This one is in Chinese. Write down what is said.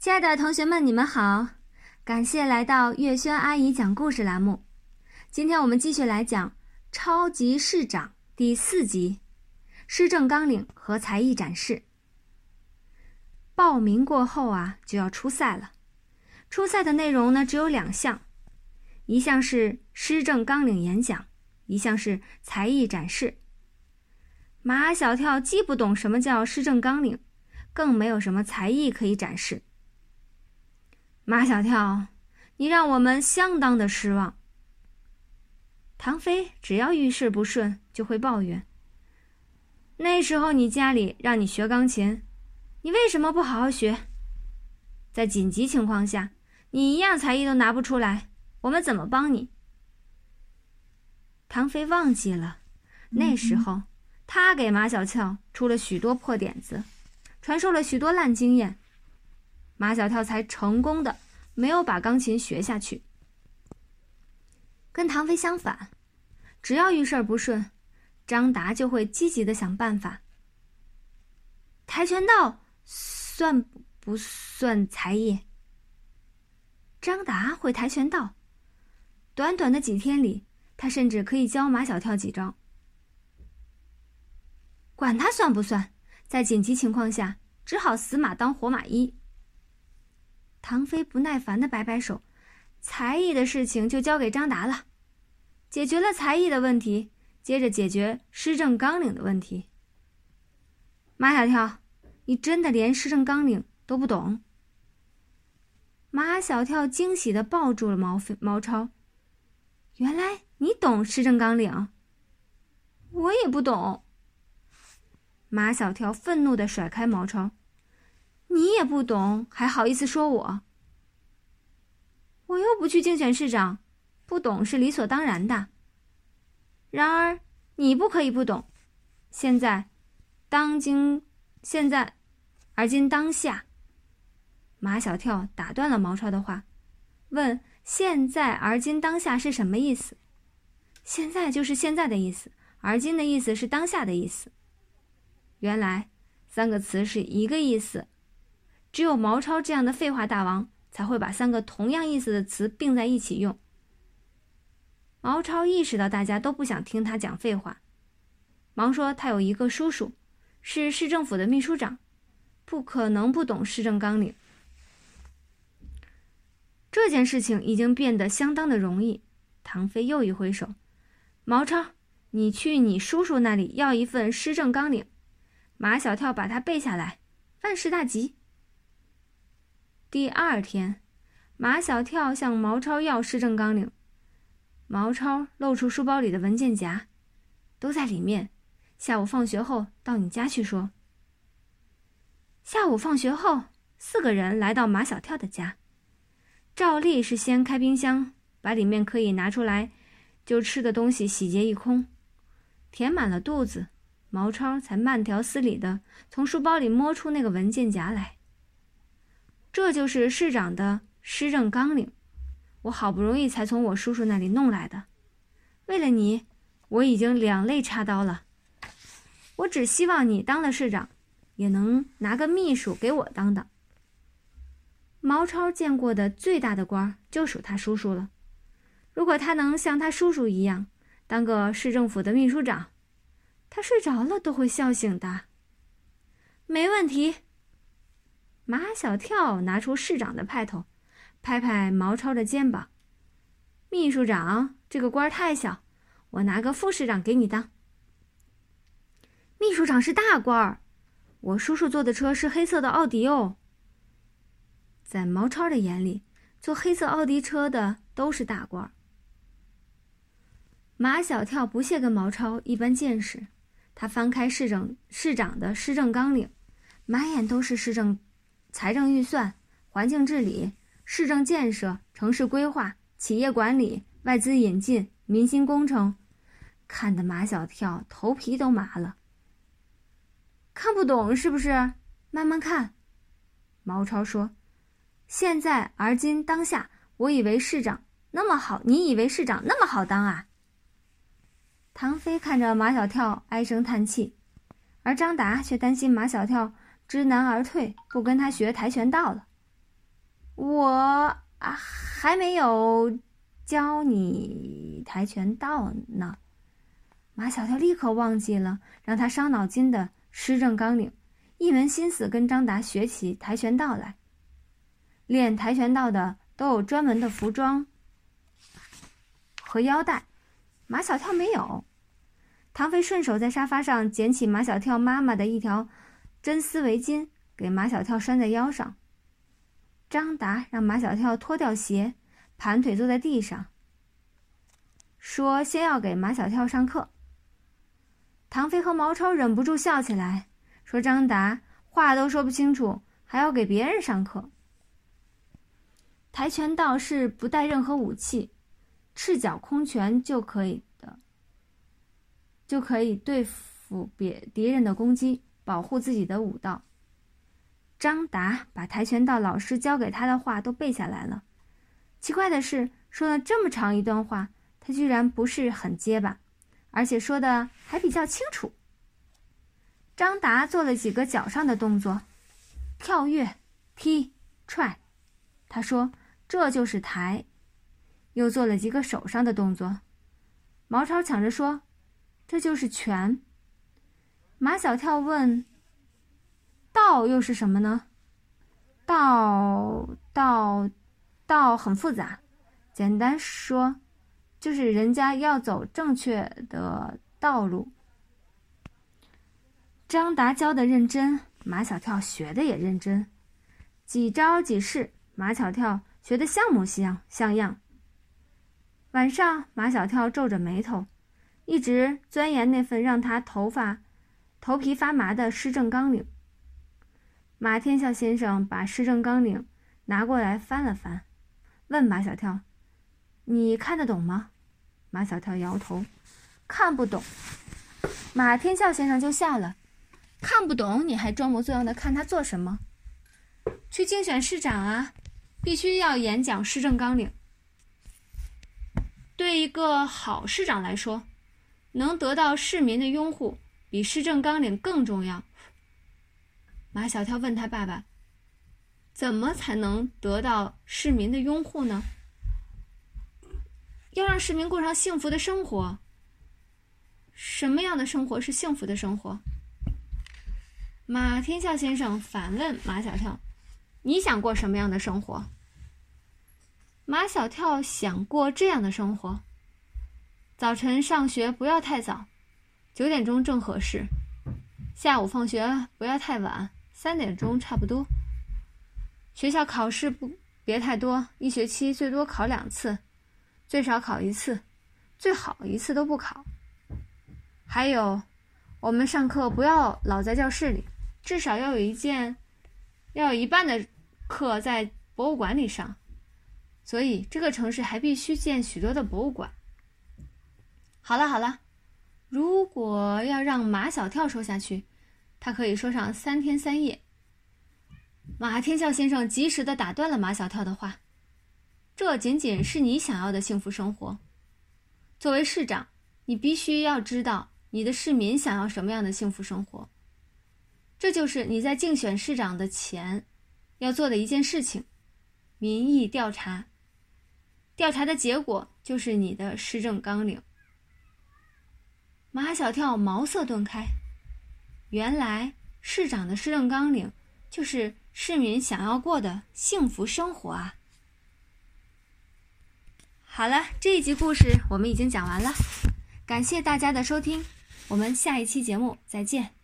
亲爱的同学们，你们好！感谢来到月轩阿姨讲故事栏目。今天我们继续来讲《超级市长》第四集：施政纲领和才艺展示。报名过后啊，就要出赛了。出赛的内容呢，只有两项，一项是施政纲领演讲，一项是才艺展示。马小跳既不懂什么叫施政纲领，更没有什么才艺可以展示。马小跳，你让我们相当的失望。唐飞只要遇事不顺就会抱怨。那时候你家里让你学钢琴，你为什么不好好学？在紧急情况下，你一样才艺都拿不出来，我们怎么帮你？唐飞忘记了，那时候他给马小跳出了许多破点子，传授了许多烂经验。马小跳才成功的没有把钢琴学下去。跟唐飞相反，只要遇事不顺，张达就会积极的想办法。跆拳道算不算才艺？张达会跆拳道，短短的几天里，他甚至可以教马小跳几招。管他算不算，在紧急情况下，只好死马当活马医。唐飞不耐烦的摆摆手，才艺的事情就交给张达了。解决了才艺的问题，接着解决施政纲领的问题。马小跳，你真的连施政纲领都不懂？马小跳惊喜的抱住了毛飞毛超，原来你懂施政纲领，我也不懂。马小跳愤怒的甩开毛超。你也不懂，还好意思说我？我又不去竞选市长，不懂是理所当然的。然而你不可以不懂。现在，当今，现在，而今当下。马小跳打断了毛超的话，问：“现在而今当下是什么意思？”现在就是现在的意思，而今的意思是当下的意思。原来三个词是一个意思。只有毛超这样的废话大王才会把三个同样意思的词并在一起用。毛超意识到大家都不想听他讲废话，忙说他有一个叔叔，是市政府的秘书长，不可能不懂市政纲领。这件事情已经变得相当的容易。唐飞又一挥手：“毛超，你去你叔叔那里要一份施政纲领，马小跳把它背下来，万事大吉。”第二天，马小跳向毛超要施政纲领，毛超露出书包里的文件夹，都在里面。下午放学后到你家去说。下午放学后，四个人来到马小跳的家，照例是先开冰箱，把里面可以拿出来就吃的东西洗劫一空，填满了肚子，毛超才慢条斯理的从书包里摸出那个文件夹来。这就是市长的施政纲领，我好不容易才从我叔叔那里弄来的。为了你，我已经两肋插刀了。我只希望你当了市长，也能拿个秘书给我当当。毛超见过的最大的官就属他叔叔了。如果他能像他叔叔一样当个市政府的秘书长，他睡着了都会笑醒的。没问题。马小跳拿出市长的派头，拍拍毛超的肩膀：“秘书长这个官太小，我拿个副市长给你当。”秘书长是大官儿，我叔叔坐的车是黑色的奥迪哦。在毛超的眼里，坐黑色奥迪车的都是大官儿。马小跳不屑跟毛超一般见识，他翻开市政市长的施政纲领，满眼都是市政。财政预算、环境治理、市政建设、城市规划、企业管理、外资引进、民心工程，看得马小跳头皮都麻了。看不懂是不是？慢慢看。毛超说：“现在而今当下，我以为市长那么好，你以为市长那么好当啊？”唐飞看着马小跳唉声叹气，而张达却担心马小跳。知难而退，不跟他学跆拳道了。我啊还没有教你跆拳道呢。马小跳立刻忘记了让他伤脑筋的施政纲领，一门心思跟张达学起跆拳道来。练跆拳道的都有专门的服装和腰带，马小跳没有。唐飞顺手在沙发上捡起马小跳妈妈的一条真丝围巾，给马小跳拴在腰上。张达让马小跳脱掉鞋，盘腿坐在地上，说：“先要给马小跳上课。”唐飞和毛超忍不住笑起来，说：“张达话都说不清楚，还要给别人上课。”跆拳道是不带任何武器，赤脚空拳就可以的，就可以对付别敌人的攻击，保护自己的武道。张达把跆拳道老师教给他的话都背下来了。奇怪的是，说了这么长一段话，他居然不是很结巴，而且说的还比较清楚。张达做了几个脚上的动作，跳跃、踢、踹。他说。这就是抬，又做了几个手上的动作。毛超抢着说：“这就是拳。”马小跳问：“道又是什么呢？”“道道道很复杂，简单说，就是人家要走正确的道路。”张达教的认真，马小跳学的也认真，几招几式，马小跳。学的像模像像样。晚上，马小跳皱着眉头，一直钻研那份让他头发、头皮发麻的施政纲领。马天笑先生把施政纲领拿过来翻了翻，问马小跳：“你看得懂吗？”马小跳摇头：“看不懂。”马天笑先生就笑了：“看不懂，你还装模作样的看他做什么？去竞选市长啊！”必须要演讲施政纲领。对一个好市长来说，能得到市民的拥护，比施政纲领更重要。马小跳问他爸爸：“怎么才能得到市民的拥护呢？”要让市民过上幸福的生活。什么样的生活是幸福的生活？马天笑先生反问马小跳。你想过什么样的生活？马小跳想过这样的生活：早晨上学不要太早，九点钟正合适；下午放学不要太晚，三点钟差不多。学校考试不别太多，一学期最多考两次，最少考一次，最好一次都不考。还有，我们上课不要老在教室里，至少要有一件，要有一半的。课在博物馆里上，所以这个城市还必须建许多的博物馆。好了好了，如果要让马小跳说下去，他可以说上三天三夜。马天笑先生及时的打断了马小跳的话：“这仅仅是你想要的幸福生活。作为市长，你必须要知道你的市民想要什么样的幸福生活。这就是你在竞选市长的前。”要做的一件事情，民意调查。调查的结果就是你的施政纲领。马小跳茅塞顿开，原来市长的施政纲领就是市民想要过的幸福生活啊！好了，这一集故事我们已经讲完了，感谢大家的收听，我们下一期节目再见。